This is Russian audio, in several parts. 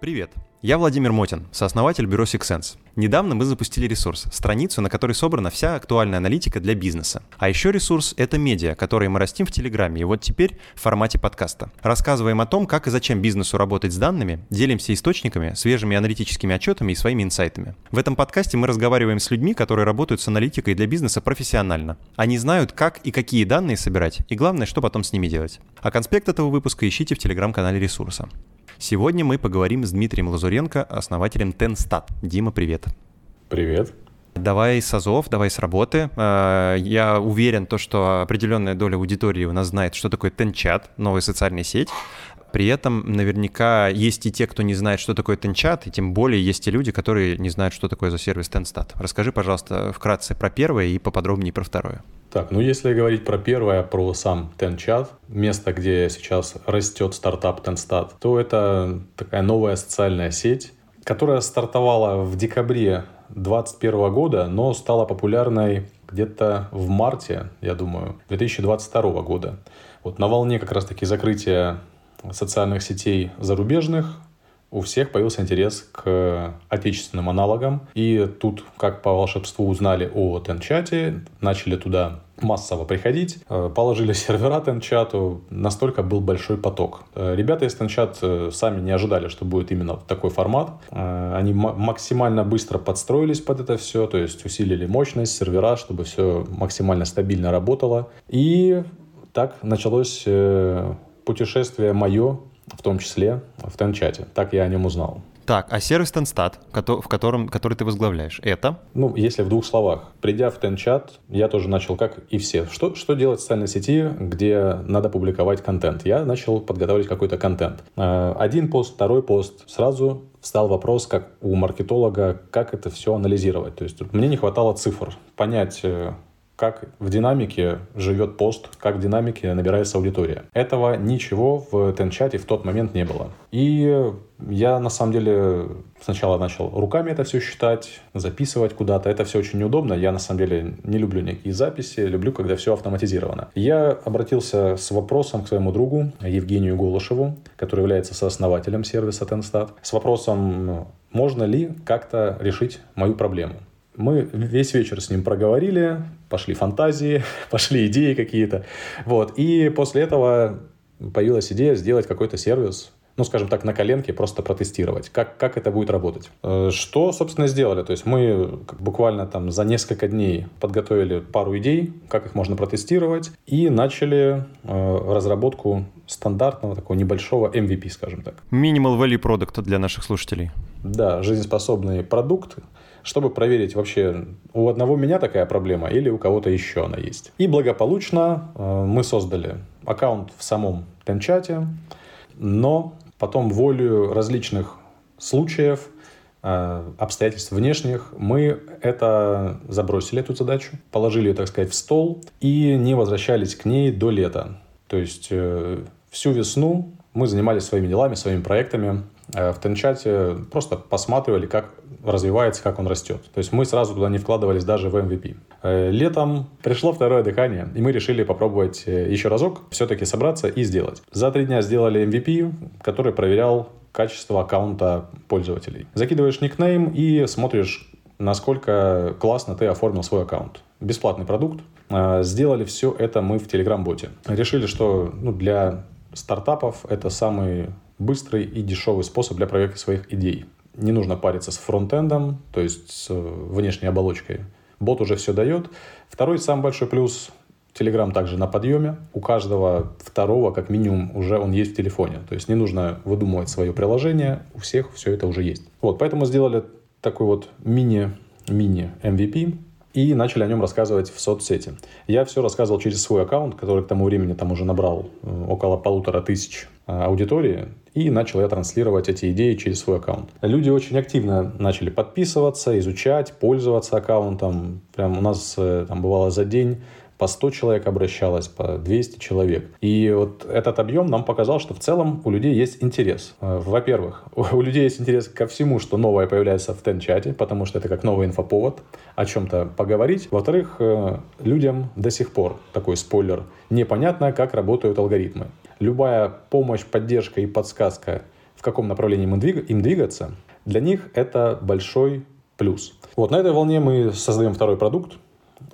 Привет! Я Владимир Мотин, сооснователь бюро SixSense. Недавно мы запустили ресурс, страницу, на которой собрана вся актуальная аналитика для бизнеса. А еще ресурс — это медиа, которые мы растим в Телеграме, и вот теперь в формате подкаста. Рассказываем о том, как и зачем бизнесу работать с данными, делимся источниками, свежими аналитическими отчетами и своими инсайтами. В этом подкасте мы разговариваем с людьми, которые работают с аналитикой для бизнеса профессионально. Они знают, как и какие данные собирать, и главное, что потом с ними делать. А конспект этого выпуска ищите в Телеграм-канале ресурса. Сегодня мы поговорим с Дмитрием Лазуренко, основателем Тенстат. Дима, привет. Привет. Давай с АЗОВ, давай с работы. Э, я уверен, то, что определенная доля аудитории у нас знает, что такое Тенчат, новая социальная сеть. При этом наверняка есть и те, кто не знает, что такое Тенчат, и тем более есть и люди, которые не знают, что такое за сервис Тенстат. Расскажи, пожалуйста, вкратце про первое и поподробнее про второе. Так, ну если говорить про первое, про сам Тенчат, место, где сейчас растет стартап Тенстат, то это такая новая социальная сеть, которая стартовала в декабре 2021 года, но стала популярной где-то в марте, я думаю, 2022 года. Вот на волне как раз-таки закрытия социальных сетей зарубежных у всех появился интерес к отечественным аналогам. И тут, как по волшебству, узнали о Тенчате, начали туда массово приходить, э, положили сервера Тенчату, настолько был большой поток. Э, ребята из Тенчат э, сами не ожидали, что будет именно такой формат. Они максимально быстро подстроились под это все, то есть усилили мощность сервера, чтобы все максимально стабильно работало. И так началось путешествие мое в том числе в Тенчате. Так я о нем узнал. Так, а сервис Тенстат, в котором, который ты возглавляешь, это? Ну, если в двух словах. Придя в Тенчат, я тоже начал, как и все. Что, что делать в социальной сети, где надо публиковать контент? Я начал подготовить какой-то контент. Э, один пост, второй пост. Сразу встал вопрос, как у маркетолога, как это все анализировать. То есть мне не хватало цифр. Понять, э, как в динамике живет пост, как в динамике набирается аудитория. Этого ничего в Тенчате в тот момент не было. И я на самом деле сначала начал руками это все считать, записывать куда-то. Это все очень неудобно. Я на самом деле не люблю никакие записи, люблю, когда все автоматизировано. Я обратился с вопросом к своему другу Евгению Голышеву, который является сооснователем сервиса Тенстат, с вопросом, можно ли как-то решить мою проблему. Мы весь вечер с ним проговорили, пошли фантазии, пошли идеи какие-то. Вот. И после этого появилась идея сделать какой-то сервис, ну, скажем так, на коленке просто протестировать, как, как это будет работать. Э, что, собственно, сделали? То есть мы буквально там за несколько дней подготовили пару идей, как их можно протестировать, и начали э, разработку стандартного такого небольшого MVP, скажем так. Minimal Value Product для наших слушателей. Да, жизнеспособный продукт, чтобы проверить вообще, у одного меня такая проблема или у кого-то еще она есть. И благополучно э, мы создали аккаунт в самом Тенчате, но потом волю различных случаев, э, обстоятельств внешних, мы это забросили, эту задачу, положили ее, так сказать, в стол и не возвращались к ней до лета. То есть э, всю весну мы занимались своими делами, своими проектами, в Тенчате просто посматривали, как развивается, как он растет. То есть мы сразу туда не вкладывались даже в MVP. Э, летом пришло второе дыхание, и мы решили попробовать э, еще разок все-таки собраться и сделать. За три дня сделали MVP, который проверял качество аккаунта пользователей. Закидываешь никнейм и смотришь, насколько классно ты оформил свой аккаунт. Бесплатный продукт. Сделали все это мы в Telegram-боте. Решили, что ну, для стартапов это самый быстрый и дешевый способ для проверки своих идей. Не нужно париться с фронтендом, то есть с внешней оболочкой. Бот уже все дает. Второй самый большой плюс Telegram также на подъеме. У каждого второго, как минимум, уже он есть в телефоне. То есть не нужно выдумывать свое приложение. У всех все это уже есть. Вот, поэтому сделали такой вот мини-мини MVP и начали о нем рассказывать в соцсети. Я все рассказывал через свой аккаунт, который к тому времени там уже набрал э, около полутора тысяч э, аудитории, и начал я транслировать эти идеи через свой аккаунт. Люди очень активно начали подписываться, изучать, пользоваться аккаунтом. Прям у нас э, там бывало за день по 100 человек обращалось, по 200 человек. И вот этот объем нам показал, что в целом у людей есть интерес. Э, во-первых, у людей есть интерес ко всему, что новое появляется в Тен-чате, потому что это как новый инфоповод, о чем-то поговорить. Во-вторых, э, людям до сих пор, такой спойлер, непонятно, как работают алгоритмы. Любая помощь, поддержка и подсказка в каком направлении им, двиг... им двигаться, для них это большой плюс. Вот на этой волне мы создаем второй продукт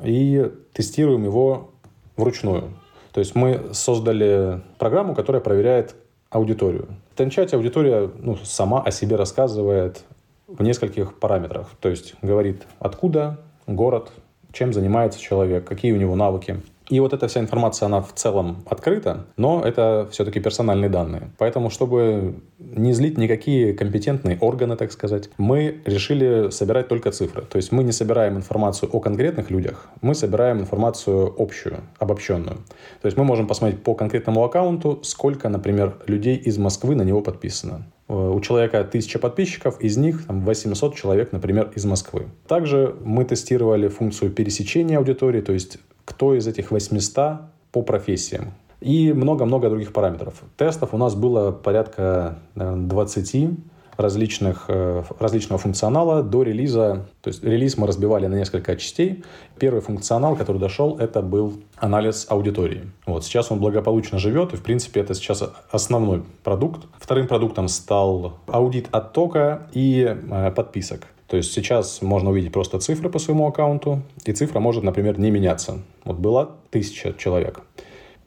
и тестируем его вручную. То есть мы создали программу, которая проверяет аудиторию. В Тенчате аудитория ну, сама о себе рассказывает в нескольких параметрах. То есть говорит, откуда город, чем занимается человек, какие у него навыки. И вот эта вся информация, она в целом открыта, но это все-таки персональные данные. Поэтому, чтобы не злить никакие компетентные органы, так сказать, мы решили собирать только цифры. То есть мы не собираем информацию о конкретных людях, мы собираем информацию общую, обобщенную. То есть мы можем посмотреть по конкретному аккаунту, сколько, например, людей из Москвы на него подписано. Э, у человека 1000 подписчиков, из них там, 800 человек, например, из Москвы. Также мы тестировали функцию пересечения аудитории, то есть кто из этих 800 по профессиям. И много-много других параметров. Тестов у нас было порядка 20 различных, э, различного функционала до релиза. То есть релиз мы разбивали на несколько частей. Первый функционал, который дошел, это был анализ аудитории. Вот сейчас он благополучно живет, и в принципе это сейчас основной продукт. Вторым продуктом стал аудит оттока и э, подписок. То есть сейчас можно увидеть просто цифры по своему аккаунту, и цифра может, например, не меняться. Вот была тысяча человек,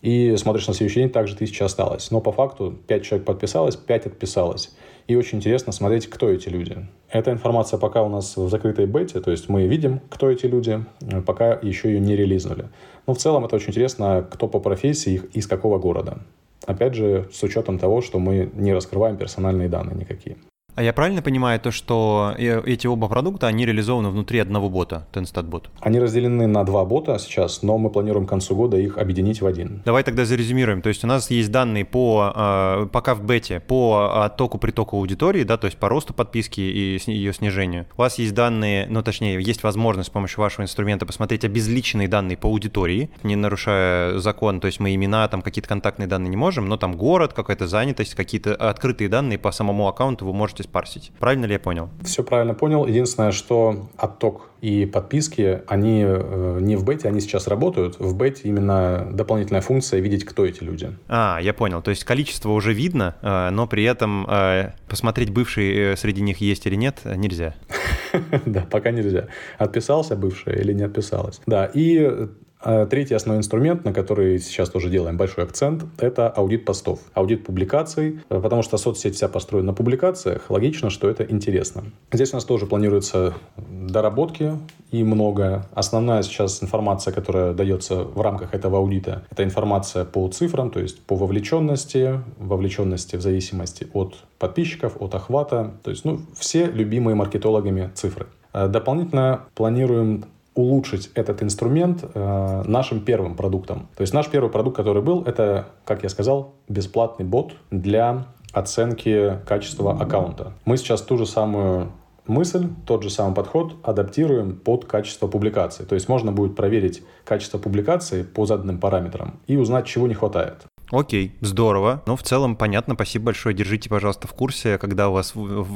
и смотришь на следующий день, также тысяча осталось. Но по факту 5 человек подписалось, 5 отписалось. И очень интересно смотреть, кто эти люди. Эта информация пока у нас в закрытой бете, то есть мы видим, кто эти люди, пока еще ее не релизнули. Но в целом это очень интересно, кто по профессии, из какого города. Опять же, с учетом того, что мы не раскрываем персональные данные никакие. А я правильно понимаю то, что э, эти оба продукта, они реализованы внутри одного бота, TenStatBot? Они разделены на два бота сейчас, но мы планируем к концу года их объединить в один. Давай тогда зарезюмируем. То есть у нас есть данные по, э, пока в бете, по оттоку-притоку аудитории, да, то есть по росту подписки и ее снижению. У вас есть данные, ну точнее, есть возможность с помощью вашего инструмента посмотреть обезличенные данные по аудитории, не нарушая закон, то есть мы имена, там какие-то контактные данные не можем, но там город, какая-то занятость, какие-то открытые данные по самому аккаунту вы можете парсить. Правильно ли я понял? Все правильно понял. Единственное, что отток и подписки, они э, не в бете, они сейчас работают. В бете именно дополнительная функция видеть, кто эти люди. А, я понял. То есть количество уже видно, э, но при этом э, посмотреть, бывшие среди них есть или нет, нельзя. Да, пока нельзя. Отписался бывшая или не отписалась. Да, и третий основной инструмент, на который сейчас тоже делаем большой акцент, это аудит постов, аудит публикаций, потому что соцсеть вся построена на публикациях, логично, что это интересно. Здесь у нас тоже планируются доработки и много. Основная сейчас информация, которая дается в рамках этого аудита, это информация по цифрам, то есть по вовлеченности, вовлеченности в зависимости от подписчиков, от охвата, то есть ну, все любимые маркетологами цифры. Дополнительно планируем улучшить этот инструмент э, нашим первым продуктом. То есть наш первый продукт, который был, это, как я сказал, бесплатный бот для оценки качества аккаунта. Мы сейчас ту же самую мысль, тот же самый подход адаптируем под качество публикации. То есть можно будет проверить качество публикации по заданным параметрам и узнать, чего не хватает. Окей, здорово. Ну, в целом, понятно, спасибо большое. Держите, пожалуйста, в курсе, когда у вас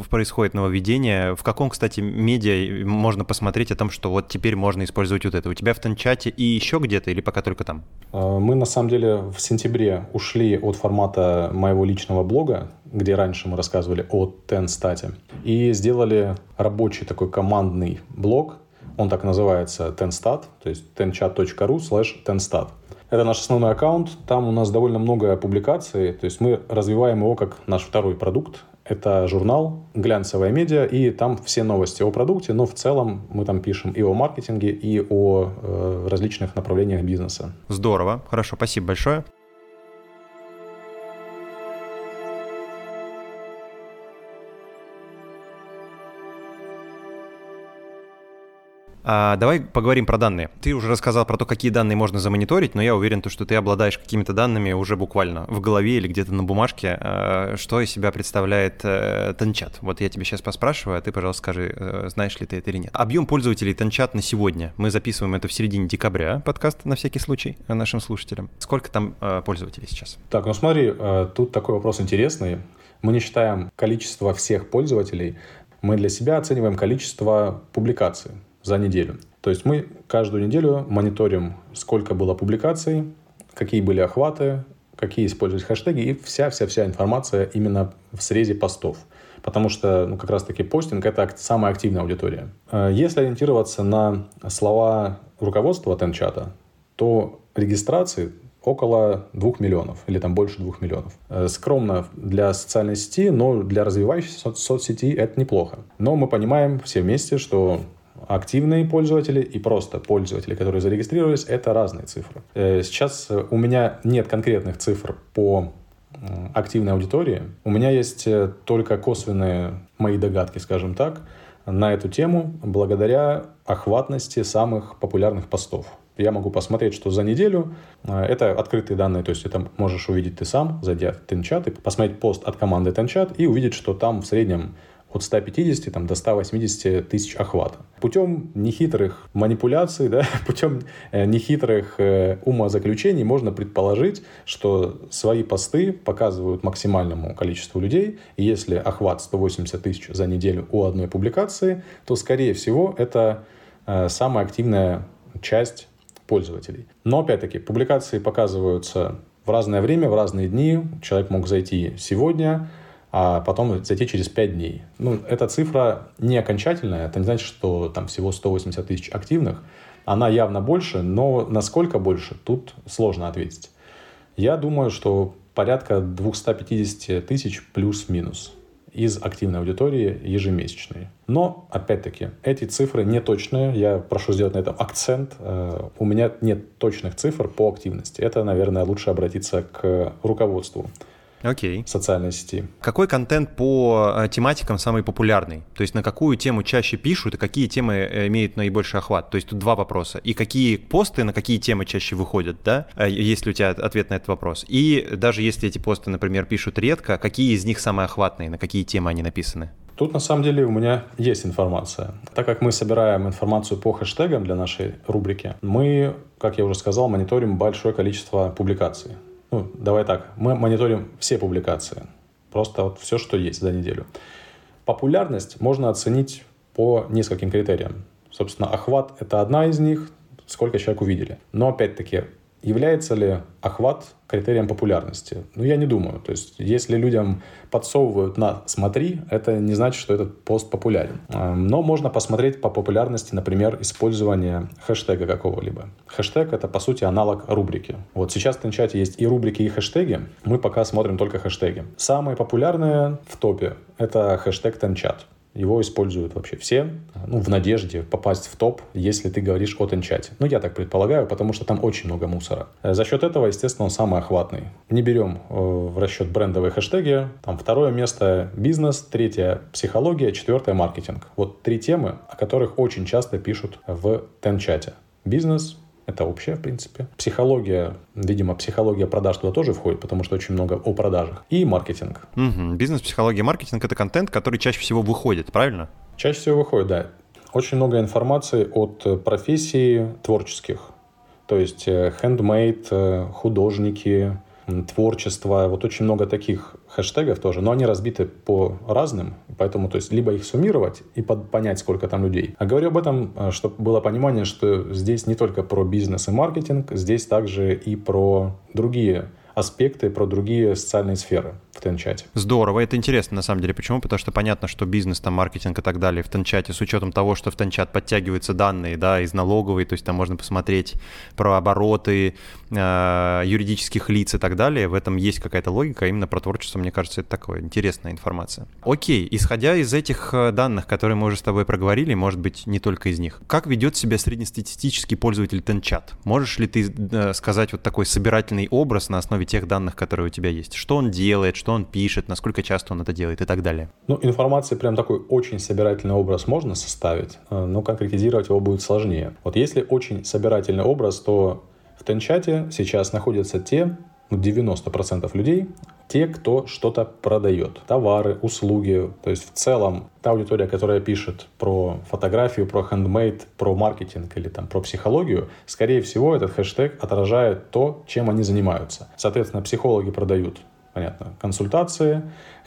происходит нововведение. В каком, кстати, медиа можно посмотреть о том, что вот теперь можно использовать вот это? У тебя в Тенчате и еще где-то или пока только там? А, мы, на самом деле, в сентябре ушли от формата моего личного блога, где раньше мы рассказывали о Тенстате, и сделали рабочий такой командный блог, он так называется Tenstat, то есть tenchat.ru slash tenstat. Это наш основной аккаунт. Там у нас довольно много публикаций. То есть мы развиваем его как наш второй продукт. Это журнал, глянцевая медиа, и там все новости о продукте, но в целом мы там пишем и о маркетинге, и о э, различных направлениях бизнеса. Здорово, хорошо, спасибо большое. А, давай поговорим про данные. Ты уже рассказал про то, какие данные можно замониторить, но я уверен, что ты обладаешь какими-то данными уже буквально в голове или где-то на бумажке. А, что из себя представляет э, Тенчат? Вот я тебе сейчас поспрашиваю, а ты, пожалуйста, скажи, э, знаешь ли ты это или нет. Объем пользователей Тенчат на сегодня. Мы записываем это в середине декабря, подкаст на всякий случай нашим слушателям. Сколько там э, пользователей сейчас? Так, ну смотри, тут такой вопрос интересный. Мы не считаем количество всех пользователей, мы для себя оцениваем количество публикаций за неделю. То есть мы каждую неделю мониторим, сколько было публикаций, какие были охваты, какие использовать хэштеги и вся-вся-вся информация именно в срезе постов. Потому что ну, как раз-таки постинг – это самая активная аудитория. Э, если ориентироваться на слова руководства Тенчата, то регистрации около 2 миллионов или там больше 2 миллионов. Э, скромно для социальной сети, но для развивающейся со- соцсети это неплохо. Но мы понимаем все вместе, что активные пользователи и просто пользователи, которые зарегистрировались, это разные цифры. Э, сейчас у меня нет конкретных цифр по активной аудитории. У меня есть э, только косвенные мои догадки, скажем так, на эту тему благодаря охватности самых популярных постов. Я могу посмотреть, что за неделю, э, это открытые данные, то есть это можешь увидеть ты сам, зайдя в Тенчат, и посмотреть пост от команды Тенчат и увидеть, что там в среднем от 150 там, до 180 тысяч охвата. Путем нехитрых манипуляций, да, путем э, нехитрых э, умозаключений можно предположить, что свои посты показывают максимальному количеству людей, и если охват 180 тысяч за неделю у одной публикации, то, скорее всего, это э, самая активная часть пользователей. Но, опять-таки, публикации показываются в разное время, в разные дни. Человек мог зайти сегодня, а потом зайти через 5 дней. Ну, эта цифра не окончательная, это не значит, что там всего 180 тысяч активных. Она явно больше, но насколько больше, тут сложно ответить. Я думаю, что порядка 250 тысяч плюс-минус из активной аудитории ежемесячной. Но, опять-таки, эти цифры не точные. Я прошу сделать на этом акцент. Э, у меня нет точных цифр по активности. Это, наверное, лучше обратиться к руководству Окей. социальной сети. Какой контент по э, тематикам самый популярный? То есть на какую тему чаще пишут и какие темы э, имеют наибольший охват? То есть тут два вопроса. И какие посты на какие темы чаще выходят, да? Э, есть ли у тебя ответ на этот вопрос? И даже если эти посты, например, пишут редко, какие из них самые охватные, на какие темы они написаны? Тут на самом деле у меня есть информация. Так как мы собираем информацию по хэштегам для нашей рубрики, мы, как я уже сказал, мониторим большое количество публикаций ну, давай так, мы мониторим все публикации, просто вот все, что есть за неделю. Популярность можно оценить по нескольким критериям. Собственно, охват – это одна из них, сколько человек увидели. Но, опять-таки, Является ли охват критерием популярности? Ну, я не думаю. То есть, если людям подсовывают на «смотри», это не значит, что этот пост популярен. Эм, но можно посмотреть по популярности, например, использования хэштега какого-либо. Хэштег — это, по сути, аналог рубрики. Вот сейчас в Тенчате есть и рубрики, и хэштеги. Мы пока смотрим только хэштеги. Самые популярные в топе — это хэштег Тенчат. Его используют вообще все, ну, в надежде попасть в топ, если ты говоришь о Тенчате. Ну, я так предполагаю, потому что там очень много мусора. Э, за счет этого, естественно, он самый охватный. Не берем э, в расчет брендовые хэштеги. Там второе место – бизнес, третье – психология, четвертое – маркетинг. Вот три темы, о которых очень часто пишут в Тенчате. Бизнес, это общее, в принципе. Психология, видимо, психология продаж туда тоже входит, потому что очень много о продажах. И маркетинг. Угу. Бизнес, психология, маркетинг — это контент, который чаще всего выходит, правильно? Чаще всего выходит, да. Очень много информации от профессий творческих. То есть handmade, э, э, художники, творчество, вот очень много таких хэштегов тоже, но они разбиты по разным, поэтому то есть либо их суммировать и под, понять, сколько там людей. А говорю об этом, э, чтобы было понимание, что здесь не только про бизнес и маркетинг, здесь также и про другие аспекты, про другие социальные сферы в Тенчате. Здорово, это интересно на самом деле. Почему? Потому что понятно, что бизнес, там, маркетинг и так далее в Тенчате, с учетом того, что в Тенчат подтягиваются данные, да, из налоговой, то есть там можно посмотреть про обороты э, юридических лиц и так далее. В этом есть какая-то логика, а именно про творчество, мне кажется, это такое интересная информация. Окей, исходя из этих э, данных, которые мы уже с тобой проговорили, может быть, не только из них, как ведет себя среднестатистический пользователь Тенчат? Можешь ли ты э, сказать вот такой собирательный образ на основе основе тех данных, которые у тебя есть. Что он делает, что он пишет, насколько часто он это делает и так далее. Ну, информации прям такой очень собирательный образ можно составить, э, но конкретизировать его будет сложнее. Вот если очень собирательный образ, то в Тенчате сейчас находятся те, 90% ну, людей, те, кто что-то продает. Товары, услуги. То есть в целом та аудитория, которая пишет про фотографию, про хендмейд, про маркетинг или там про психологию, скорее всего этот хэштег отражает то, чем они занимаются. Соответственно, психологи продают понятно, консультации,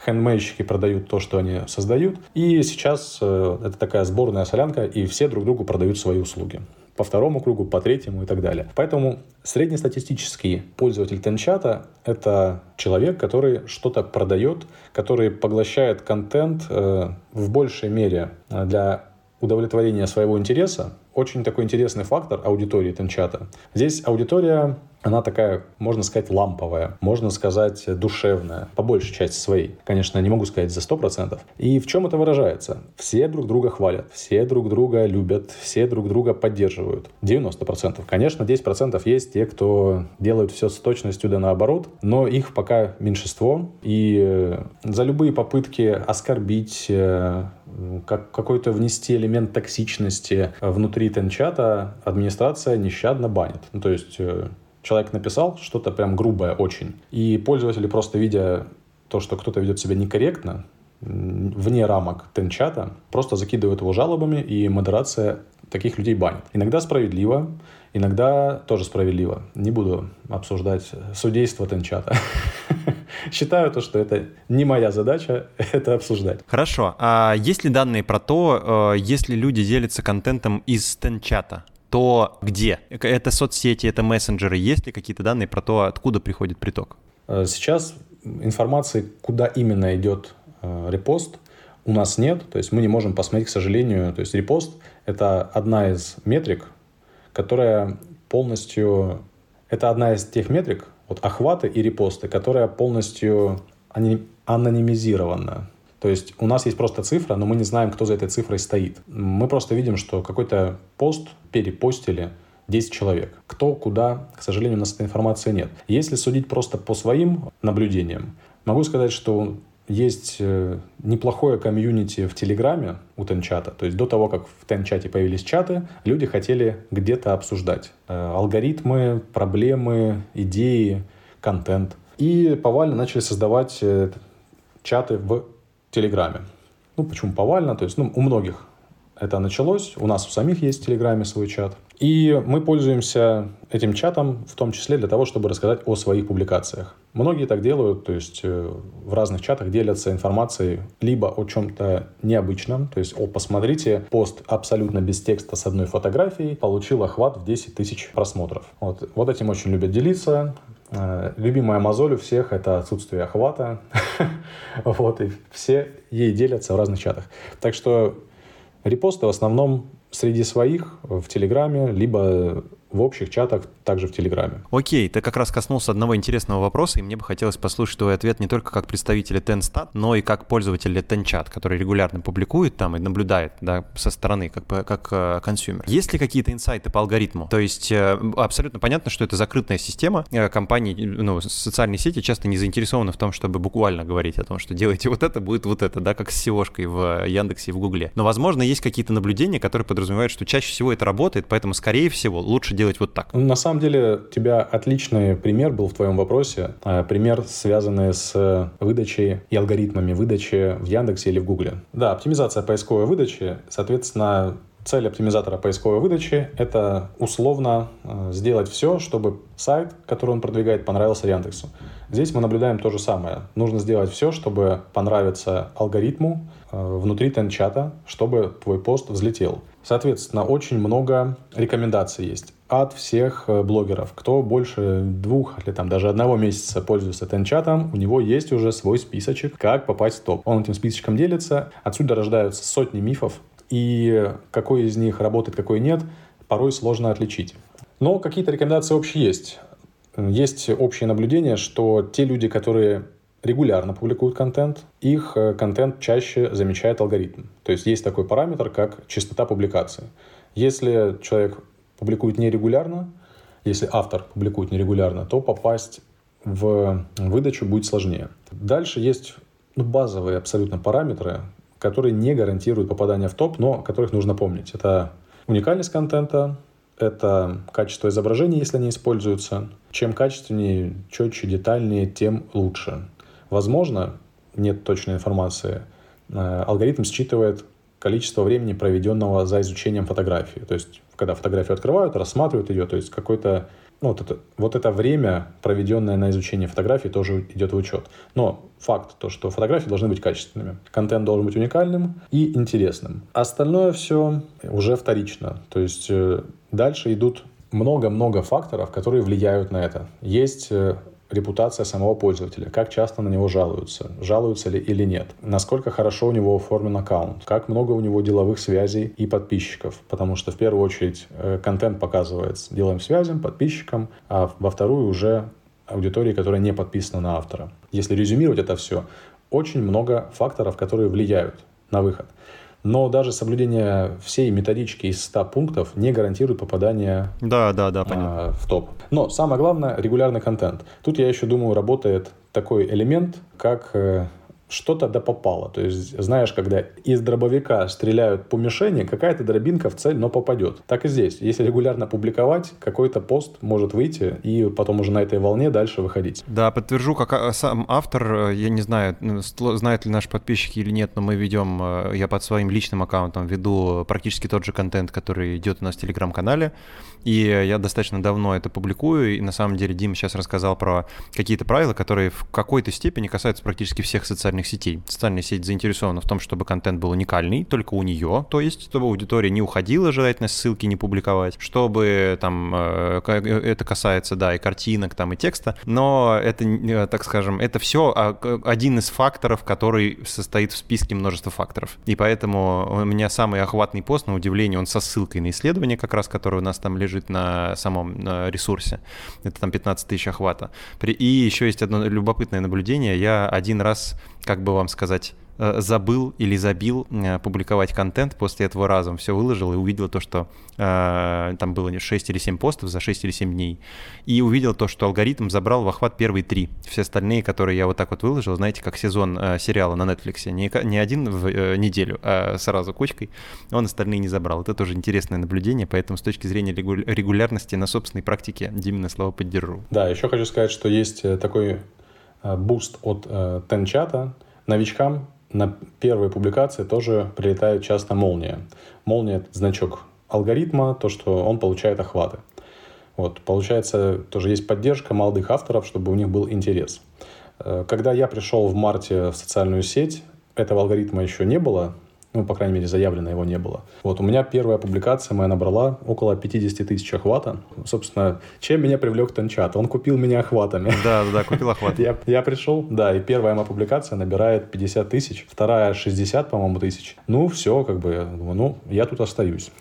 хендмейщики продают то, что они создают, и сейчас э, это такая сборная солянка, и все друг другу продают свои услуги. по второму кругу, по третьему и так далее. Поэтому среднестатистический пользователь Тенчата — это человек, который что-то продает, который поглощает контент э, в большей мере э, для удовлетворения своего интереса, очень такой интересный фактор аудитории Тенчата. Здесь аудитория, она такая, можно сказать, ламповая, можно сказать, душевная, по большей части своей. Конечно, не могу сказать за 100%. И в чем это выражается? Все друг друга хвалят, все друг друга любят, все друг друга поддерживают. 90%. Конечно, 10% есть те, кто делают все с точностью да наоборот, но их пока меньшинство. И э, за любые попытки оскорбить, э, как, какой-то внести элемент токсичности внутри тенчата администрация нещадно банит. Ну, то есть э, человек написал что-то прям грубое очень, и пользователи просто видя то, что кто-то ведет себя некорректно, вне рамок тенчата, просто закидывают его жалобами, и модерация таких людей банит. Иногда справедливо, иногда тоже справедливо. Не буду обсуждать судейство тенчата. Считаю то, что это не моя задача это обсуждать. Хорошо. А есть ли данные про то, э, если люди делятся контентом из тенчата? То где? Это соцсети, это мессенджеры. Есть ли какие-то данные про то, откуда приходит приток? Э, сейчас информации, куда именно идет э, репост, у нас нет. То есть мы не можем посмотреть, к сожалению. То есть репост – это одна из метрик, которая полностью... Это одна из тех метрик, вот охваты и репосты, которая полностью анонимизирована. То есть у нас есть просто цифра, но мы не знаем, кто за этой цифрой стоит. Мы просто видим, что какой-то пост перепостили 10 человек. Кто, куда, к сожалению, у нас этой информации нет. Если судить просто по своим наблюдениям, могу сказать, что есть э, неплохое комьюнити в Телеграме у Тенчата. То есть до того, как в Тенчате появились чаты, люди хотели где-то обсуждать э, алгоритмы, проблемы, идеи, контент. И повально начали создавать э, чаты в Телеграме. Ну, почему повально? То есть, ну, у многих это началось. У нас у самих есть в Телеграме свой чат. И мы пользуемся этим чатом в том числе для того, чтобы рассказать о своих публикациях. Многие так делают, то есть э, в разных чатах делятся информацией либо о чем-то необычном, то есть, о, посмотрите, пост абсолютно без текста с одной фотографией получил охват в 10 тысяч просмотров. Вот, вот этим очень любят делиться. Э, любимая мозоль у всех – это отсутствие охвата. вот, и все ей делятся в разных чатах. Так что репосты в основном среди своих в Телеграме, либо в общих чатах, также в Телеграме. Окей, ты как раз коснулся одного интересного вопроса, и мне бы хотелось послушать твой ответ не только как представителя TenStat, но и как пользователя TenChat, который регулярно публикует там и наблюдает да, со стороны, как, как э, consumer. Есть ли какие-то инсайты по алгоритму? То есть э, абсолютно понятно, что это закрытая система. Э, компании, ну, социальные сети часто не заинтересованы в том, чтобы буквально говорить о том, что делайте вот это, будет вот это, да, как с SEO-шкой в Яндексе и в Гугле. Но, возможно, есть какие-то наблюдения, которые подразумевают, что чаще всего это работает, поэтому, скорее всего, лучше делать вот так? На самом деле, у тебя отличный пример был в твоем вопросе. А, пример, связанный с выдачей и алгоритмами выдачи в Яндексе или в Гугле. Да, оптимизация поисковой выдачи, соответственно, Цель оптимизатора поисковой выдачи – это условно а, сделать все, чтобы сайт, который он продвигает, понравился Яндексу. Здесь мы наблюдаем то же самое. Нужно сделать все, чтобы понравиться алгоритму а, внутри тенчата, чтобы твой пост взлетел. Соответственно, очень много рекомендаций есть от всех э, блогеров. Кто больше двух или там даже одного месяца пользуется тенчатом, у него есть уже свой списочек, как попасть в топ. Он этим списочком делится. Отсюда рождаются сотни мифов, и какой из них работает, какой нет, порой сложно отличить. Но какие-то рекомендации общие есть. Есть общее наблюдение, что те люди, которые регулярно публикуют контент, их э, контент чаще замечает алгоритм. То есть есть такой параметр, как частота публикации. Если человек публикует нерегулярно, если автор публикует нерегулярно, то попасть в выдачу будет сложнее. Дальше есть ну, базовые абсолютно параметры, которые не гарантируют попадание в топ, но которых нужно помнить. Это уникальность контента, это качество изображения, если они используются. Чем качественнее, четче, детальнее, тем лучше. Возможно, нет точной информации, э, алгоритм считывает количество времени, проведенного за изучением фотографии. То есть, когда фотографию открывают, рассматривают ее, то есть какой-то ну, вот, это, вот это время, проведенное на изучение фотографий, тоже идет в учет. Но факт то, что фотографии должны быть качественными, контент должен быть уникальным и интересным. Остальное все уже вторично. То есть э, дальше идут много-много факторов, которые влияют на это. Есть э, репутация самого пользователя, как часто на него жалуются, жалуются ли или нет, насколько хорошо у него оформлен аккаунт, как много у него деловых связей и подписчиков, потому что в первую очередь э, контент показывается деловым связям, подписчикам, а во вторую уже аудитории, которая не подписана на автора. Если резюмировать это все, очень много факторов, которые влияют на выход. Но даже соблюдение всей методички из 100 пунктов не гарантирует попадание да, да, да, понятно. А, в топ. Но самое главное – регулярный контент. Тут, я еще думаю, работает такой элемент, как э, что-то да попало. То есть, знаешь, когда из дробовика стреляют по мишени, какая-то дробинка в цель, но попадет. Так и здесь. Если регулярно публиковать, какой-то пост может выйти и потом уже на этой волне дальше выходить. Да, подтвержу, как а, сам автор, э, я не знаю, знают ли наши подписчики или нет, но мы ведем, э, я под своим личным аккаунтом веду практически тот же контент, который идет у нас в Телеграм-канале. И я достаточно давно это публикую, и на самом деле Дима сейчас рассказал про какие-то правила, которые в какой-то степени касаются практически всех социальных сетей. Социальная сеть заинтересована в том, чтобы контент был уникальный, только у нее, то есть, чтобы аудитория не уходила, желательно ссылки не публиковать, чтобы там э, это касается, да, и картинок, там, и текста, но это, э, так скажем, это все один из факторов, который состоит в списке множества факторов. И поэтому у меня самый охватный пост, на удивление, он со ссылкой на исследование, как раз, которое у нас там лежит на самом ресурсе. Это там 15 тысяч охвата. И еще есть одно любопытное наблюдение. Я один раз, как бы вам сказать, Э, забыл или забил э, публиковать контент, после этого разом все выложил и увидел то, что э, там было 6 или 7 постов за 6 или 7 дней. И увидел то, что алгоритм забрал в охват первые три. Все остальные, которые я вот так вот выложил, знаете, как сезон э, сериала на Netflix, не, не один в э, неделю, а сразу кучкой, он остальные не забрал. Это тоже интересное наблюдение, поэтому с точки зрения регулярности на собственной практике Димина слова поддержу. Да, еще хочу сказать, что есть э, такой буст от э, Тенчата. Новичкам на первой публикации тоже прилетает часто молния. Молния – это значок алгоритма, то, что он получает охваты. Вот, получается, тоже есть поддержка молодых авторов, чтобы у них был интерес. Э, когда я пришел в марте в социальную сеть, этого алгоритма еще не было, ну, по крайней мере, заявлено его не было. Вот, у меня первая публикация моя набрала около 50 тысяч охвата. Собственно, чем меня привлек Тенчат? Он купил меня охватами. Да, да, купил охват. Я, я пришел, да, и первая моя публикация набирает 50 тысяч, вторая 60, по-моему, тысяч. Ну, все, как бы, ну, я тут остаюсь.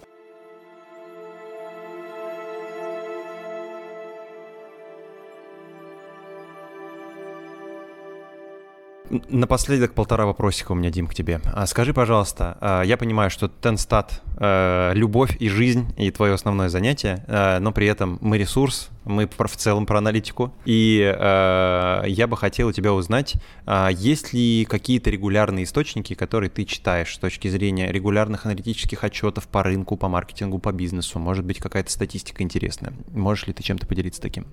Напоследок полтора вопросика у меня, Дим, к тебе. А скажи, пожалуйста, а, я понимаю, что Тенстат э, — любовь и жизнь, и твое основное занятие, э, но при этом мы ресурс, мы в целом про аналитику. И э, я бы хотел у тебя узнать, а, есть ли какие-то регулярные источники, которые ты читаешь с точки зрения регулярных аналитических отчетов по рынку, по маркетингу, по бизнесу? Может быть, какая-то статистика интересная? Можешь ли ты чем-то поделиться таким?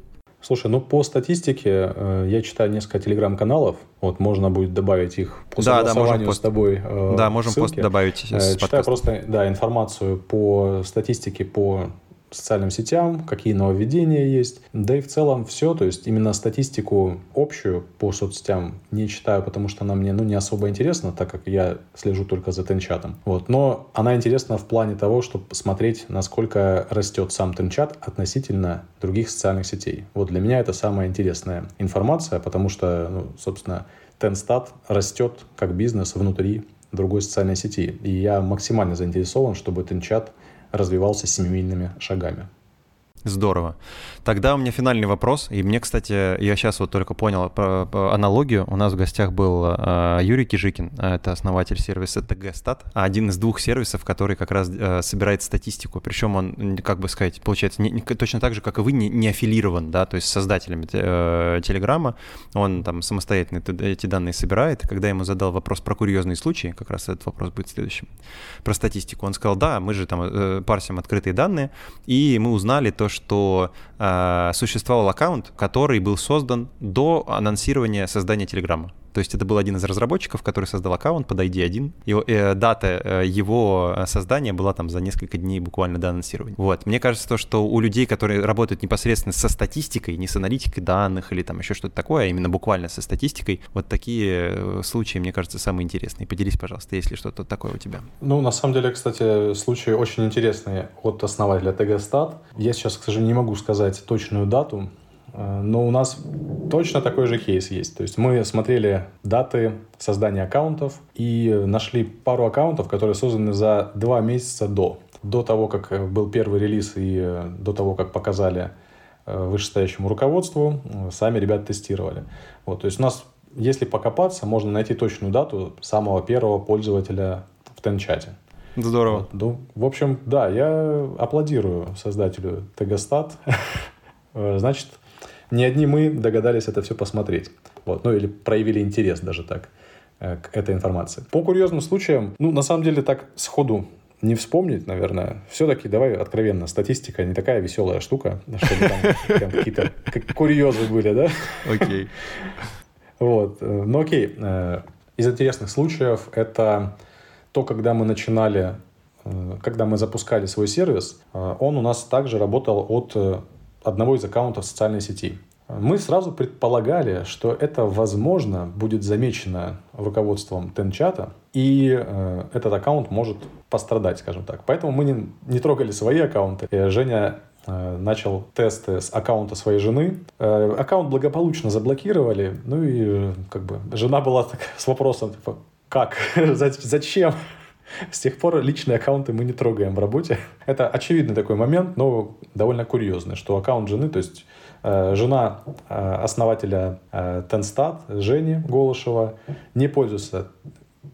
Слушай, ну по статистике э, я читаю несколько телеграм-каналов. Вот можно будет добавить их по да, да, можем пост... с тобой. Э, да, можем ссылки. пост добавить. Э, читаю просто да, информацию по статистике по социальным сетям, какие нововведения есть. Да и в целом все, то есть именно статистику общую по соцсетям не читаю, потому что она мне ну, не особо интересна, так как я слежу только за тенчатом. Вот. Но она интересна в плане того, чтобы смотреть, насколько растет сам тенчат относительно других социальных сетей. Вот для меня это самая интересная информация, потому что, ну, собственно, Тенстат растет как бизнес внутри другой социальной сети. И я максимально заинтересован, чтобы Тенчат развивался семимильными шагами. Здорово. Тогда у меня финальный вопрос. И мне, кстати, я сейчас вот только понял по, по аналогию. У нас в гостях был э, Юрий Кижикин, это основатель сервиса TG один из двух сервисов, который как раз э, собирает статистику. Причем он, как бы сказать, получается, не, не, точно так же, как и вы, не, не аффилирован, да, то есть создателями э, Телеграма. Он там самостоятельно эти данные собирает. Когда я ему задал вопрос про курьезные случаи, как раз этот вопрос будет следующим, про статистику, он сказал, да, мы же там э, парсим открытые данные, и мы узнали то, что э, существовал аккаунт, который был создан до анонсирования создания Телеграма. То есть это был один из разработчиков, который создал аккаунт под ID1. Его, э, дата э, его создания была там за несколько дней буквально до анонсирования. Вот. Мне кажется, то, что у людей, которые работают непосредственно со статистикой, не с аналитикой данных или там еще что-то такое, а именно буквально со статистикой, вот такие э, случаи, мне кажется, самые интересные. Поделись, пожалуйста, если что-то такое у тебя. Ну, на самом деле, кстати, случаи очень интересные от основателя TGStat. Я сейчас, к сожалению, не могу сказать точную дату, но у нас точно такой же кейс есть. То есть мы смотрели даты создания аккаунтов и нашли пару аккаунтов, которые созданы за два месяца до. До того, как э, был первый релиз и до того, как показали вышестоящему руководству, сами ребята тестировали. Вот, то есть у нас если покопаться, можно найти точную дату самого первого пользователя в Тенчате. Здорово. Вот, ну, в общем, да, я аплодирую создателю Тегостат. Значит, не одни мы догадались это все посмотреть. Вот, ну или проявили интерес даже так э, к этой информации. По курьезным случаям, ну, на самом деле, так сходу не вспомнить, наверное. Все-таки, давай откровенно, статистика не такая веселая штука, чтобы там какие-то курьезы были, да? Окей. Вот. Э, ну окей, э, из интересных случаев это то, когда мы начинали, когда мы запускали свой сервис, он у нас также работал от одного из аккаунтов социальной сети. Мы сразу предполагали, что это, возможно, будет замечено руководством Тенчата, и э, этот аккаунт может пострадать, скажем так. Поэтому мы не, не трогали свои аккаунты. И Женя Э, начал тесты с аккаунта своей жены. Э, аккаунт благополучно заблокировали. Ну и э, как бы жена была так, с вопросом, типа, как? Зачем? С тех пор личные аккаунты мы не трогаем в работе. Это очевидный такой момент, но довольно курьезный, что аккаунт жены, то есть жена основателя Тенстат, Жени Голышева, не пользуется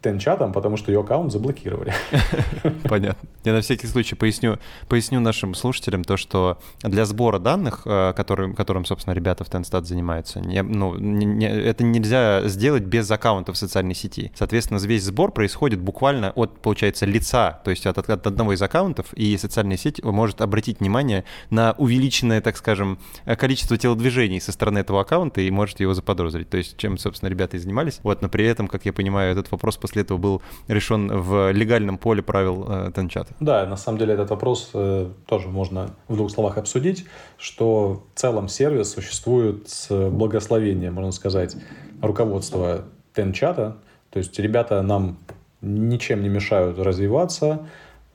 Тенчатом, потому что ее аккаунт заблокировали. Понятно. Я на всякий случай поясню, поясню нашим слушателям то, что для сбора данных, э, которым, которым собственно, ребята в Тенстат занимаются, не, ну, не, это нельзя сделать без аккаунта в социальной сети. Соответственно, весь сбор происходит буквально от, получается, лица, то есть от, от одного из аккаунтов, и социальная сеть может обратить внимание на увеличенное, так скажем, количество телодвижений со стороны этого аккаунта и может его заподозрить. То есть чем, собственно, ребята и занимались. Вот, но при этом, как я понимаю, этот вопрос после этого был решен в легальном поле правил э, Тенчата. Да, на самом деле этот вопрос э, тоже можно в двух словах обсудить, что в целом сервис существует с благословения, можно сказать, руководства Тенчата. То есть ребята нам ничем не мешают развиваться,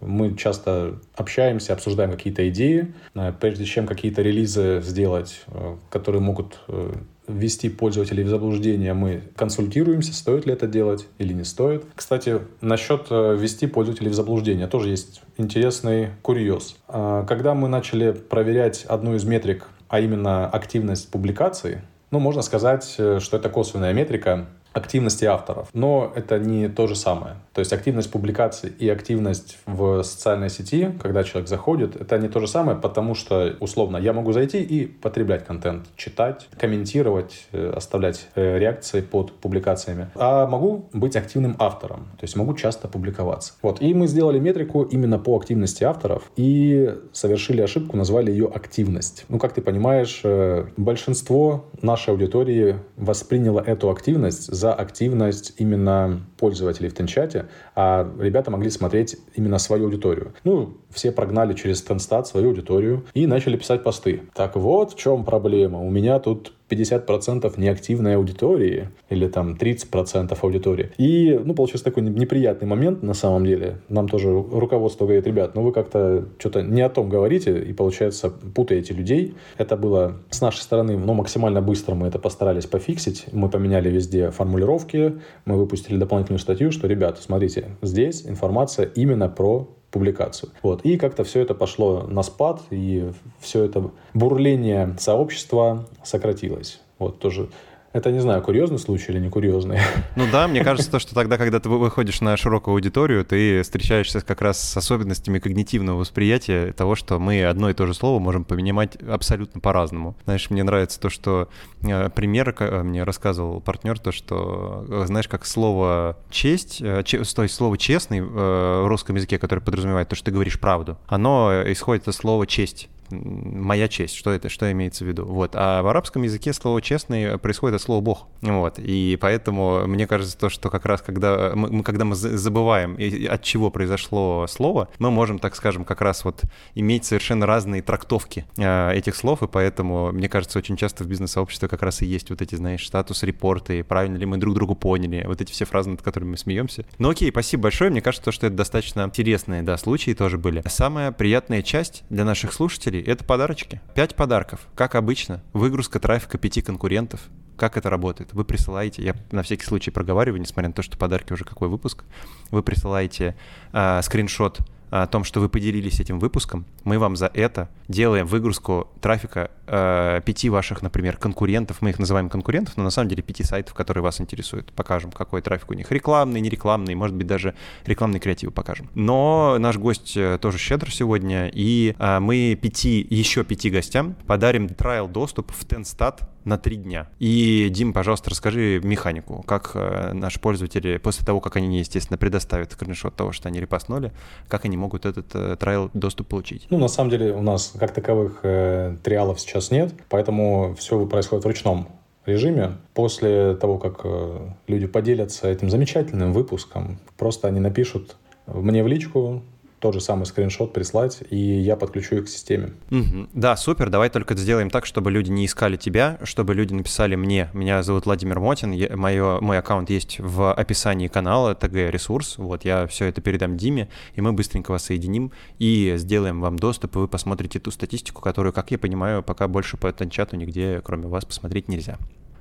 мы часто общаемся, обсуждаем какие-то идеи, э, прежде чем какие-то релизы сделать, э, которые могут э, ввести пользователей в заблуждение, мы консультируемся, стоит ли это делать или не стоит. Кстати, насчет ввести пользователей в заблуждение тоже есть интересный курьез. Когда мы начали проверять одну из метрик, а именно активность публикаций, ну, можно сказать, что это косвенная метрика, активности авторов. Но это не то же самое. То есть активность публикаций и активность в социальной сети, когда человек заходит, это не то же самое, потому что, условно, я могу зайти и потреблять контент, читать, комментировать, э, оставлять э, реакции под публикациями. А могу быть активным автором, то есть могу часто публиковаться. Вот. И мы сделали метрику именно по активности авторов и совершили ошибку, назвали ее активность. Ну, как ты понимаешь, э, большинство нашей аудитории восприняло эту активность за активность именно пользователей в Тенчате, а ребята могли смотреть именно свою аудиторию. Ну, все прогнали через Тенстат свою аудиторию и начали писать посты. Так вот в чем проблема. У меня тут 50% неактивной аудитории или там 30% аудитории. И, ну, получился такой неприятный момент на самом деле. Нам тоже руководство говорит, ребят, ну вы как-то что-то не о том говорите и, получается, путаете людей. Это было с нашей стороны, но максимально быстро мы это постарались пофиксить. Мы поменяли везде формулировки, мы выпустили дополнительную статью, что, ребят, смотрите, здесь информация именно про публикацию. Вот. И как-то все это пошло на спад, и все это бурление сообщества сократилось. Вот тоже это, не знаю, курьезный случай или не курьезный. Ну да, мне кажется, то, что тогда, когда ты выходишь на широкую аудиторию, ты встречаешься как раз с особенностями когнитивного восприятия того, что мы одно и то же слово можем поменять абсолютно по-разному. Знаешь, мне нравится то, что э, пример э, мне рассказывал партнер, то, что, э, знаешь, как слово «честь», то есть слово «честный» в русском языке, которое подразумевает то, что ты говоришь правду, оно исходит от слова «честь». Моя честь, что это, что имеется в виду. Вот. А в арабском языке слово «честный» происходит от слова «бог». Вот. И поэтому мне кажется, то, что как раз когда мы, когда мы забываем, от чего произошло слово, мы можем, так скажем, как раз вот иметь совершенно разные трактовки э, этих слов, и поэтому, мне кажется, очень часто в бизнес-сообществе как раз и есть вот эти, знаешь, статус-репорты, правильно ли мы друг другу поняли, вот эти все фразы, над которыми мы смеемся. Ну окей, спасибо большое, мне кажется, что это достаточно интересные, да, случаи тоже были. Самая приятная часть для наших слушателей — это подарочки. Пять подарков, как обычно, выгрузка трафика пяти конкурентов, как это работает? Вы присылаете, я на всякий случай проговариваю, несмотря на то, что подарки уже какой выпуск, вы присылаете э, скриншот о том, что вы поделились этим выпуском. Мы вам за это делаем выгрузку трафика э, пяти ваших, например, конкурентов. Мы их называем конкурентов, но на самом деле пяти сайтов, которые вас интересуют. Покажем, какой трафик у них. Рекламный, нерекламный, может быть, даже рекламный креатив покажем. Но наш гость э, тоже щедр сегодня, и э, мы пяти, еще пяти гостям подарим трайл доступ в Тенстат на три дня. И, Дим, пожалуйста, расскажи механику, как э, наши пользователи, после того, как они, естественно, предоставят скриншот того, что они репостнули, как они могут этот э, трайл доступ получить? Ну, на самом деле, у нас как таковых э, триалов сейчас нет, поэтому все происходит в ручном режиме. После того, как э, люди поделятся этим замечательным выпуском, просто они напишут мне в личку, тот же самый скриншот прислать, и я подключу их к системе. Угу. Да, супер. Давай только сделаем так, чтобы люди не искали тебя, чтобы люди написали мне. Меня зовут Владимир Мотин, я, мое, мой аккаунт есть в описании канала ТГ Ресурс. Вот я все это передам Диме, и мы быстренько вас соединим и сделаем вам доступ, и вы посмотрите ту статистику, которую, как я понимаю, пока больше по чату нигде, кроме вас, посмотреть нельзя.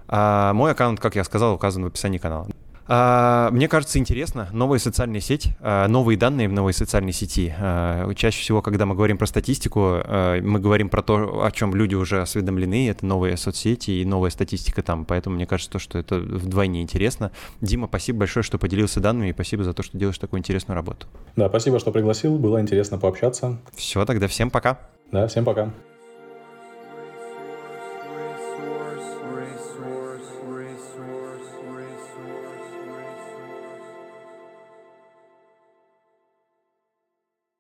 А мой аккаунт, как я сказал, указан в описании канала. А, мне кажется, интересно. Новая социальная сеть, а, новые данные в новой социальной сети. А, чаще всего, когда мы говорим про статистику, мы говорим про то, о чем люди уже осведомлены. Это новые соцсети и новая статистика там. Поэтому мне кажется, что это вдвойне интересно. Дима, спасибо большое, что поделился данными, и спасибо за то, что делаешь такую интересную работу. Да, спасибо, что пригласил. Было интересно пообщаться. Все, тогда всем пока. Да, всем пока.